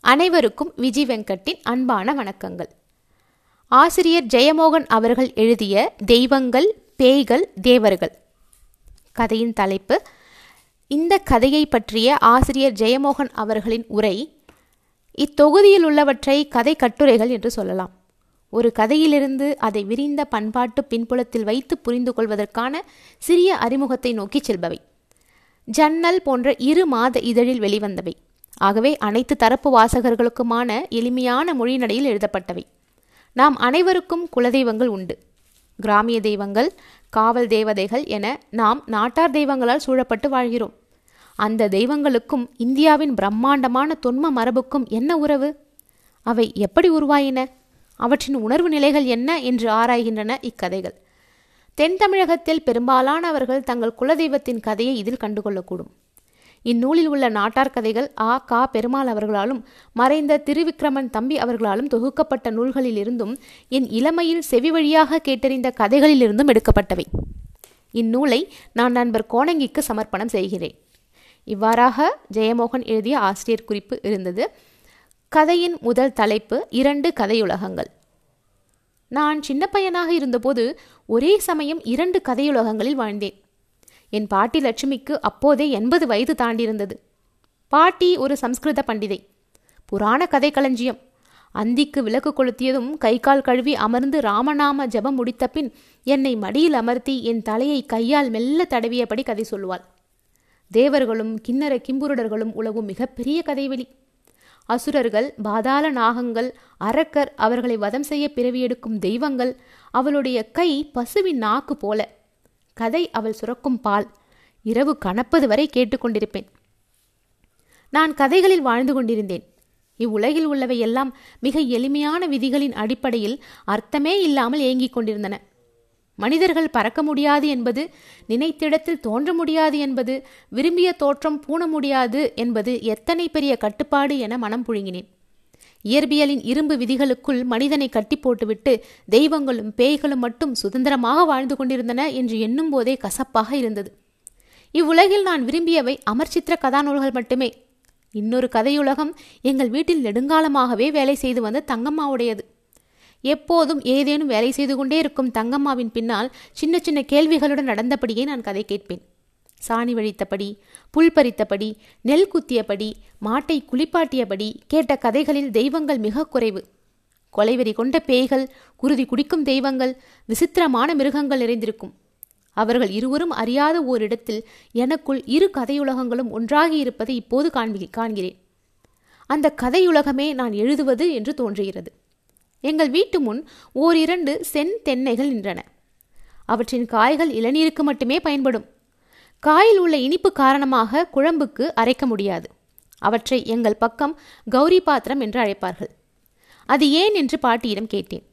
அனைவருக்கும் விஜி வெங்கட்டின் அன்பான வணக்கங்கள். ஆசிரியர் ஜெயமோகன் அவர்கள் எழுதிய தெய்வங்கள் பேய்கள் தேவர்கள். கதையின் தலைப்பு இந்த கதையை பற்றிய ஆசிரியர் ஜெயமோகன் அவர்களின் உரை இத்தொகுதியில் உள்ளவற்றை கதை கட்டுரைகள் என்று சொல்லலாம். ஒரு கதையிலிருந்து அதை விரிந்த பண்பாட்டு பின்புலத்தில் வைத்து புரிந்து கொள்வதற்கான சிறிய அறிமுகத்தை நோக்கி செல்பவை. ஜன்னல் போன்ற இரு மாத இதழில் வெளிவந்தவை. ஆகவே அனைத்து தரப்பு வாசகர்களுக்குமான எளிமையான மொழிநடையில் எழுதப்பட்டவை. நாம் அனைவருக்கும் குலதெய்வங்கள் உண்டு. கிராமிய தெய்வங்கள் காவல் தேவதைகள் என நாம் நாட்டார் தெய்வங்களால் சூழப்பட்டு வாழ்கிறோம். அந்த தெய்வங்களுக்கும் இந்தியாவின் பிரம்மாண்டமான தொன்ம மரபுக்கும் என்ன உறவு? அவை எப்படி உருவாயின? அவற்றின் உணர்வு நிலைகள் என்ன என்று ஆராய்கின்றன இக்கதைகள். தென் தமிழகத்தில் பெரும்பாலானவர்கள் தங்கள் குலதெய்வத்தின் கதையை இதில் கண்டுகொள்ளக்கூடும். இந்நூலில் உள்ள நாட்டார் கதைகள் ஆ கா பெருமாள் அவர்களாலும் மறைந்த திருவிக்கிரமன் தம்பி அவர்களாலும் தொகுக்கப்பட்ட நூல்களிலிருந்தும் என் இளமையில் செவி வழியாக கேட்டறிந்த கதைகளிலிருந்தும் எடுக்கப்பட்டவை. இந்நூலை நான் நண்பர் கோணங்கிக்கு சமர்ப்பணம் செய்கிறேன். இவ்வாறாக ஜெயமோகன் எழுதிய ஆசிரியர் குறிப்பு இருந்தது. கதையின் முதல் தலைப்பு இரண்டு கதையுலகங்கள். நான் சின்ன பையனாக இருந்தபோது ஒரே சமயம் இரண்டு கதையுலகங்களில் வாழ்ந்தேன். என் பாட்டி லட்சுமிக்கு அப்போதே எண்பது வயது தாண்டியிருந்தது. பாட்டி ஒரு சம்ஸ்கிருத பண்டிதை. புராண கதை களஞ்சியம். அந்திக்கு விளக்கு கொளுத்தியதும் கை கால் கழுவி அமர்ந்து ராமநாம ஜபம் முடித்த பின் என்னை மடியில் அமர்த்தி என் தலையை கையால் மெல்ல தடவியபடி கதை சொல்லுவாள். தேவர்களும் கிண்ணற கிம்புருடர்களும் உலகும் மிகப்பெரிய கதைவெளி. அசுரர்கள் பாதாள நாகங்கள் அரக்கர் அவர்களை வதம் செய்ய பிறவி எடுக்கும் தெய்வங்கள் அவளுடைய கை பசுவின் நாக்கு போல. கதை அவள் சுரக்கும் பால். இரவு கணப்பது வரை கேட்டுக்கொண்டிருப்பேன். நான் கதைகளில் வாழ்ந்து கொண்டிருந்தேன். இவ்வுலகில் உள்ளவை எல்லாம் மிக எளிமையான விதிகளின் அடிப்படையில் அர்த்தமே இல்லாமல் ஏங்கிக் கொண்டிருந்தன. மனிதர்கள் பறக்க முடியாது என்பது நினைத்திடத்தில் தோன்ற முடியாது என்பது விரும்பிய தோற்றம் பூண முடியாது என்பது எத்தனை பெரிய கட்டுப்பாடு என மனம் புழுங்கினேன். இயற்பியலின் இரும்பு விதிகளுக்குள் மனிதனை கட்டி போட்டுவிட்டு தெய்வங்களும் பேய்களும் மட்டும் சுதந்திரமாக வாழ்ந்து கொண்டிருந்தன என்று எண்ணும் போதே கசப்பாக இருந்தது. இவ்வுலகில் நான் விரும்பியவை அமர்ச்சித்திர கதாநூல்கள் மட்டுமே. இன்னொரு கதையுலகம் எங்கள் வீட்டில் நெடுங்காலமாகவே வேலை செய்து வந்த தங்கம்மாவுடையது. எப்போதும் ஏதேனும் வேலை செய்து கொண்டே இருக்கும் தங்கம்மாவின் பின்னால் சின்ன சின்ன கேள்விகளுடன் நடந்தபடியே நான் கதை கேட்பேன். சாணி வழித்தபடி புல் பறித்தபடி நெல் குத்தியபடி மாட்டை குளிப்பாட்டியபடி கேட்ட கதைகளில் தெய்வங்கள் மிக குறைவு. கொலைவெறி கொண்ட பேய்கள் குருதி குடிக்கும் தெய்வங்கள் விசித்திரமான மிருகங்கள் நிறைந்திருக்கும். அவர்கள் இருவரும் அறியாத ஓரிடத்தில் எனக்குள் இரு கதையுலகங்களும் ஒன்றாகி இருப்பதை இப்போது காண்பி காண்கிறேன். அந்த கதையுலகமே நான் எழுதுவது என்று தோன்றுகிறது. எங்கள் வீட்டு முன் ஓரிரண்டு சென் தென்னைகள் நின்றன. அவற்றின் காய்கள் இளநீருக்கு மட்டுமே பயன்படும். காயில் உள்ள இனிப்பு காரணமாக குழம்புக்கு அரைக்க முடியாது. அவற்றை எங்கள் பக்கம் கௌரி பாத்திரம் என்று அழைப்பார்கள். அது ஏன் என்று பாட்டியிடம் கேட்டேன்.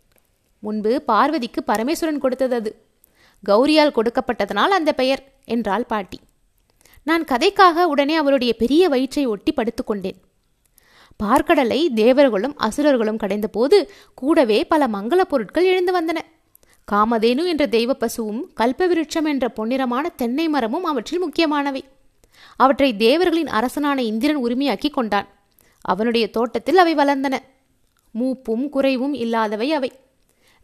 முன்பு பார்வதிக்கு பரமேஸ்வரன் கொடுத்தது அது. கௌரியால் கொடுக்கப்பட்டதனால் அந்த பெயர் என்றாள் பாட்டி. நான் கதைக்காக உடனே அவளுடைய பெரிய வயிற்றை ஒட்டி படுத்துக்கொண்டேன் பார்க்கடலை தேவர்களும் அசுரர்களும் கடைந்தபோது கூடவே பல மங்கள பொருட்கள் எழுந்து வந்தன. காமதேனு என்ற தெய்வ பசுவும் கல்பவிருட்சம் என்ற பொன்னிறமான தென்னை மரமும் அவற்றில் முக்கியமானவை. அவற்றை தேவர்களின் அரசனான இந்திரன் உரிமையாக்கி கொண்டான். அவனுடைய தோட்டத்தில் அவை வளர்ந்தன. மூப்பும் குறைவும் இல்லாதவை அவை.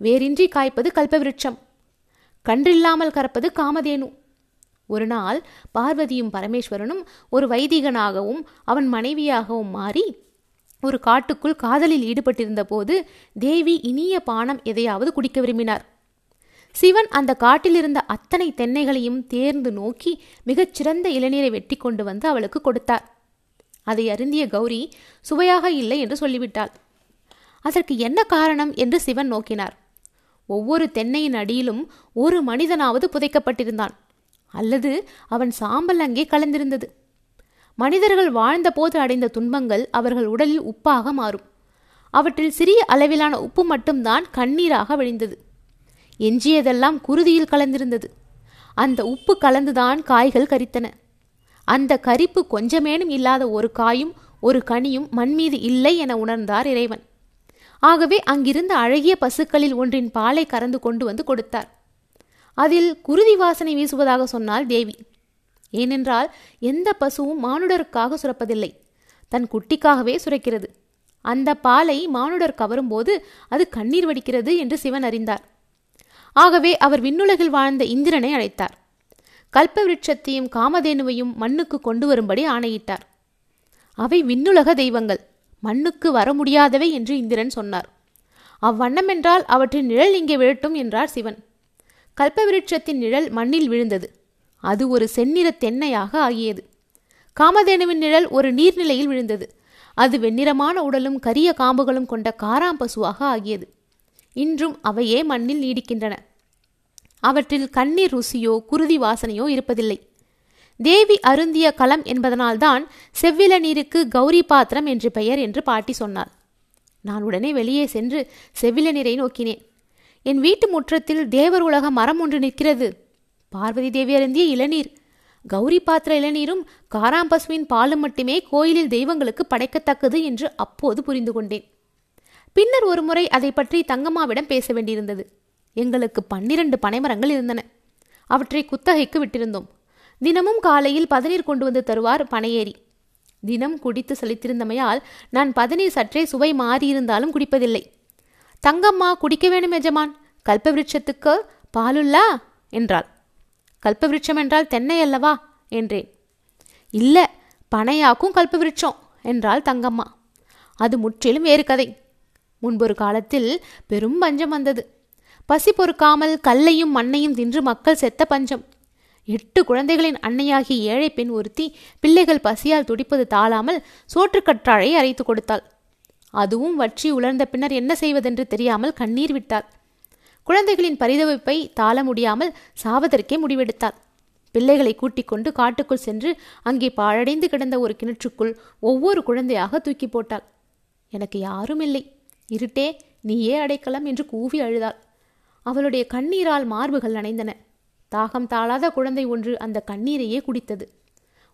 வேரின்றி காய்ப்பது கல்பவிருட்சம். கன்றில்லாமல் கறப்பது காமதேனு. ஒரு நாள் பார்வதியும் பரமேஸ்வரனும் ஒரு வைதிகனாகவும் அவன் மனைவியாகவும் மாறி ஒரு காட்டுக்குள் காதலில் ஈடுபட்டிருந்த போது தேவி இனிய பானம் எதையாவது குடிக்க விரும்பினார். சிவன் அந்த காட்டிலிருந்த அத்தனை தென்னைகளையும் தேர்ந்து நோக்கி மிகச்சிறந்த இளநீரை வெட்டி கொண்டு வந்து அவளுக்கு கொடுத்தார். அதை அருந்திய கௌரி சுவையாக இல்லை என்று சொல்லிவிட்டாள். அதற்கு என்ன காரணம்? என்று சிவன் நோக்கினார். ஒவ்வொரு தென்னையின் அடியிலும் ஒரு மனிதனாவது புதைக்கப்பட்டிருந்தான். அல்லது அவன் சாம்பல் அங்கே கலந்திருந்தது. மனிதர்கள் வாழ்ந்தபோது அடைந்த துன்பங்கள் அவர்கள் உடலில் உப்பாக மாறும். அவற்றில் சிறிய அளவிலான உப்பு மட்டும்தான் கண்ணீராக விழிந்தது. எஞ்சியதெல்லாம் குருதியில் கலந்திருந்தது. அந்த உப்பு கலந்துதான் காய்கள் கரித்தன. அந்த கரிப்பு கொஞ்சமேனும் இல்லாத ஒரு காயும் ஒரு கனியும் மண் மீது இல்லை என உணர்ந்தார் இறைவன். ஆகவே அங்கிருந்த அழகிய பசுக்களில் ஒன்றின் பாலை கறந்து கொண்டு வந்து கொடுத்தார். அதில் குருதி வாசனை வீசுவதாக சொன்னால் தேவி ஏனென்றால் எந்த பசுவும் மானுடருக்காக சுரப்பதில்லை. தன் குட்டிக்காகவே சுரக்கிறது. அந்த பாலை மானுடர் கவரும்போது அது கண்ணீர் வடிக்கிறது என்று சிவன் அறிந்தார். ஆகவே அவர் விண்ணுலகில் வாழ்ந்த இந்திரனை அழைத்தார். கல்ப விருட்சத்தையும் காமதேனுவையும் மண்ணுக்கு கொண்டு வரும்படி ஆணையிட்டார். அவை விண்ணுலக தெய்வங்கள் மண்ணுக்கு வர முடியாதவை என்று இந்திரன் சொன்னார். அவ்வண்ணமென்றால் அவற்றின் நிழல் இங்கே விழட்டும் என்றார் சிவன். கல்பவிருட்சத்தின் நிழல் மண்ணில் விழுந்தது. அது ஒரு செந்நிற தென்னையாக ஆகியது. காமதேனுவின் நிழல் ஒரு நீர்நிலையில் விழுந்தது. அது வெண்ணிறமான உடலும் கரிய காம்புகளும் கொண்ட காராம்பசுவாக ஆகியது. இன்றும் அவையே மண்ணில் நீடிக்கின்றன. அவற்றில் கண்ணீர் ருசியோ குருதி வாசனையோ இருப்பதில்லை. தேவி அருந்திய களம் என்பதனால்தான் செவ்வில நீருக்கு கௌரி பாத்திரம் என்று பெயர் என்று பாட்டி சொன்னார் நான் உடனே வெளியே சென்று செவ்வில நீரை நோக்கினேன். என் வீட்டு முற்றத்தில் தேவர் உலக மரம் ஒன்று நிற்கிறது. பார்வதி தேவி அருந்திய இளநீர். கௌரி பாத்திர இளநீரும் காராம்பசுவின் பாலும் மட்டுமே கோயிலில் தெய்வங்களுக்கு படைக்கத்தக்கது என்று அப்போது புரிந்து கொண்டேன். பின்னர் ஒருமுறை அதை பற்றி தங்கம்மாவிடம் பேச வேண்டியிருந்தது. எங்களுக்கு பன்னிரண்டு பனைமரங்கள் இருந்தன. அவற்றை குத்தகைக்கு விட்டிருந்தோம். தினமும் காலையில் பதநீர் கொண்டு வந்து தருவார் பனையேறி தினம் குடித்து செலுத்திருந்தமையால் நான் பதநீர் சற்றே சுவை மாறியிருந்தாலும் குடிப்பதில்லை. தங்கம்மா குடிக்க வேணும் எஜமான் கல்பவிருட்சத்துக்கு பாலுல்லா? என்றாள். கல்பவிருட்சம் என்றால் தென்னை அல்லவா? என்றேன். இல்ல பனையாக்கும் கல்பவிருட்சம் என்றாள் தங்கம்மா. அது முற்றிலும் வேறு கதை. முன்பொரு காலத்தில் பெரும் பஞ்சம் வந்தது. பசி பொறுக்காமல் கல்லையும் மண்ணையும் தின்று மக்கள் செத்த பஞ்சம். எட்டு குழந்தைகளின் அன்னையாகிய ஏழை பெண் ஒருத்தி பிள்ளைகள் பசியால் துடிப்பது தாளாமல் சோற்றுக்கற்றாழை அரைத்து கொடுத்தாள். அதுவும் வற்றி உலர்ந்த பின்னர் என்ன செய்வதென்று தெரியாமல் கண்ணீர் விட்டாள். குழந்தைகளின் பரிதவிப்பை தாள முடியாமல் சாவதற்கே முடிவெடுத்தாள். பிள்ளைகளை கூட்டிக் கொண்டு காட்டுக்குள் சென்று அங்கே பாழடைந்து கிடந்த ஒரு கிணற்றுக்குள் ஒவ்வொரு குழந்தையாக தூக்கி போட்டாள். எனக்கு யாரும் இல்லை. இருட்டே நீயே அடைக்கலம் என்று கூவி அழுதாள். அவளுடைய கண்ணீரால் மார்புகள் நனைந்தன. தாகம் தாளாத குழந்தை ஒன்று அந்த கண்ணீரையே குடித்தது.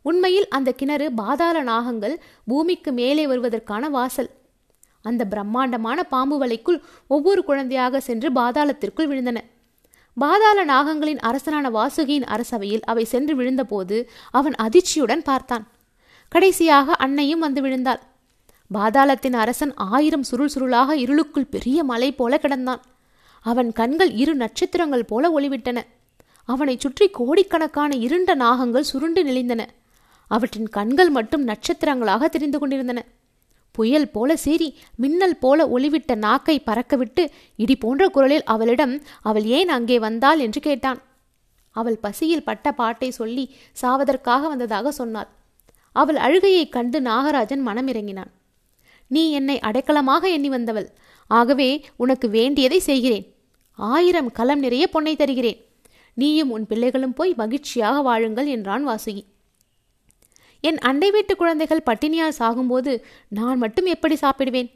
உண்மையில் அந்த கிணறு பாதாள நாகங்கள் பூமிக்கு மேலே வருவதற்கான வாசல். அந்த பிரம்மாண்டமான பாம்பு வலைக்குள் ஒவ்வொரு குழந்தையாக சென்று பாதாளத்திற்குள் விழுந்தன. பாதாள நாகங்களின் அரசனான வாசுகியின் அரசவையில் அவை சென்று விழுந்தபோது அவன் அதிர்ச்சியுடன் பார்த்தான். கடைசியாக அன்னையும் வந்து விழுந்தாள். பாதாளத்தின் அரசன் ஆயிரம் சுருள் சுருளாக இருளுக்குள் பெரிய மலை போல கிடந்தான். அவன் கண்கள் இரு நட்சத்திரங்கள் போல ஒளிவிட்டன. அவனை சுற்றி கோடிக்கணக்கான இருண்ட நாகங்கள் சுருண்டு நெளிந்தன. அவற்றின் கண்கள் மட்டும் நட்சத்திரங்களாக தெரிந்து கொண்டிருந்தன. புயல் போல சீறி மின்னல் போல ஒளிவிட்ட நாக்கை பறக்கவிட்டு இடி போன்ற குரலில் அவளிடம் அவள் ஏன் அங்கே வந்தாள்? என்று கேட்டான். அவள் பசியில் பட்ட பாட்டை சொல்லி சாவதற்காக வந்ததாக சொன்னாள். அவள் அழுகையைக் கண்டு நாகராஜன் மனமிறங்கினான். நீ என்னை அடைக்கலமாக எண்ணி வந்தவள். ஆகவே உனக்கு வேண்டியதை செய்கிறேன். ஆயிரம் களம் நிறைய பொன்னை தருகிறேன். நீயும் உன் பிள்ளைகளும் போய் மகிழ்ச்சியாக வாழுங்கள் என்றான் வாசுகி. என் அண்டை வீட்டு குழந்தைகள் பட்டினியால் சாகும்போது நான் மட்டும் எப்படி சாப்பிடுவேன்?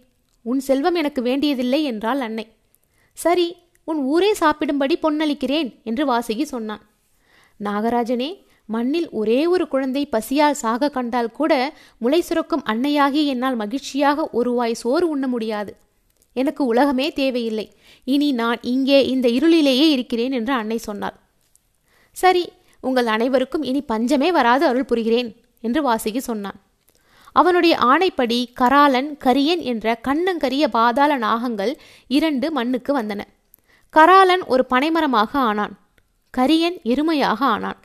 உன் செல்வம் எனக்கு வேண்டியதில்லை என்றாள் அன்னை. சரி உன் ஊரே சாப்பிடும்படி பொன்னளிக்கிறேன் என்று வாசுகி சொன்னான். நாகராஜனே மண்ணில் ஒரே ஒரு குழந்தை பசியால் சாக கண்டால் கூட முளை சுரக்கும் அன்னையாகி என்னால் மகிழ்ச்சியாக ஒரு வாய் சோறு உண்ண முடியாது. எனக்கு உலகமே தேவையில்லை. இனி நான் இங்கே இந்த இருளிலேயே இருக்கிறேன் என்று அன்னை சொன்னாள். சரி உங்கள் அனைவருக்கும் இனி பஞ்சமே வராது அருள் புரிகிறேன் என்று வாசுகி சொன்னான். அவனுடைய ஆணைப்படி கராலன் கரியன் என்ற கண்ணங்கரிய பாதாள நாகங்கள் இரண்டு மண்ணுக்கு வந்தன. கராலன் ஒரு பனைமரமாக ஆனான். கரியன் எருமையாக ஆனான்.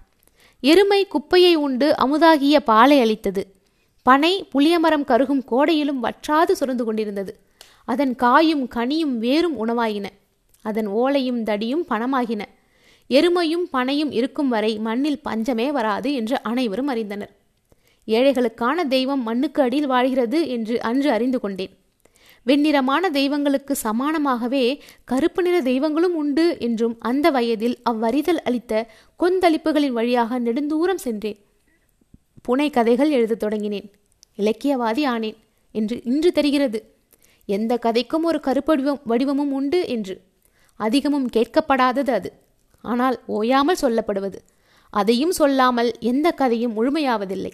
எருமை குப்பையை உண்டு அமுதாகிய பாலை அளித்தது. பனை புளியமரம் கருகும் கோடையிலும் வற்றாது சுரந்து கொண்டிருந்தது. அதன் காயும் கனியும் வேறும் உணவாயின. அதன் ஓலையும் தடியும் பணமாகின. எருமையும் பனையும் இருக்கும் வரை மண்ணில் பஞ்சமே வராது என்று அனைவரும் அறிந்தனர். ஏழைகளுக்கான தெய்வம் மண்ணுக்கு அடியில் வாழ்கிறது என்று அன்று அறிந்து கொண்டேன். வெண்ணிறமான தெய்வங்களுக்கு சமானமாகவே கருப்பு நிற தெய்வங்களும் உண்டு என்றும் அந்த வயதில் அவ்வறிதல் அளித்த கொந்தளிப்புகளின் வழியாக நெடுந்தூரம் சென்றேன். புனை கதைகள் எழுதத் தொடங்கினேன். இலக்கியவாதி ஆனேன் என்று இன்று தெரிகிறது. எந்த கதைக்கும் ஒரு கருப்படிவம் வடிவமும் உண்டு என்று. அதிகமும் கேட்கப்படாதது அது. ஆனால் ஓயாமல் சொல்லப்படுவது. அதையும் சொல்லாமல் எந்த கதையும் முழுமையாவதில்லை.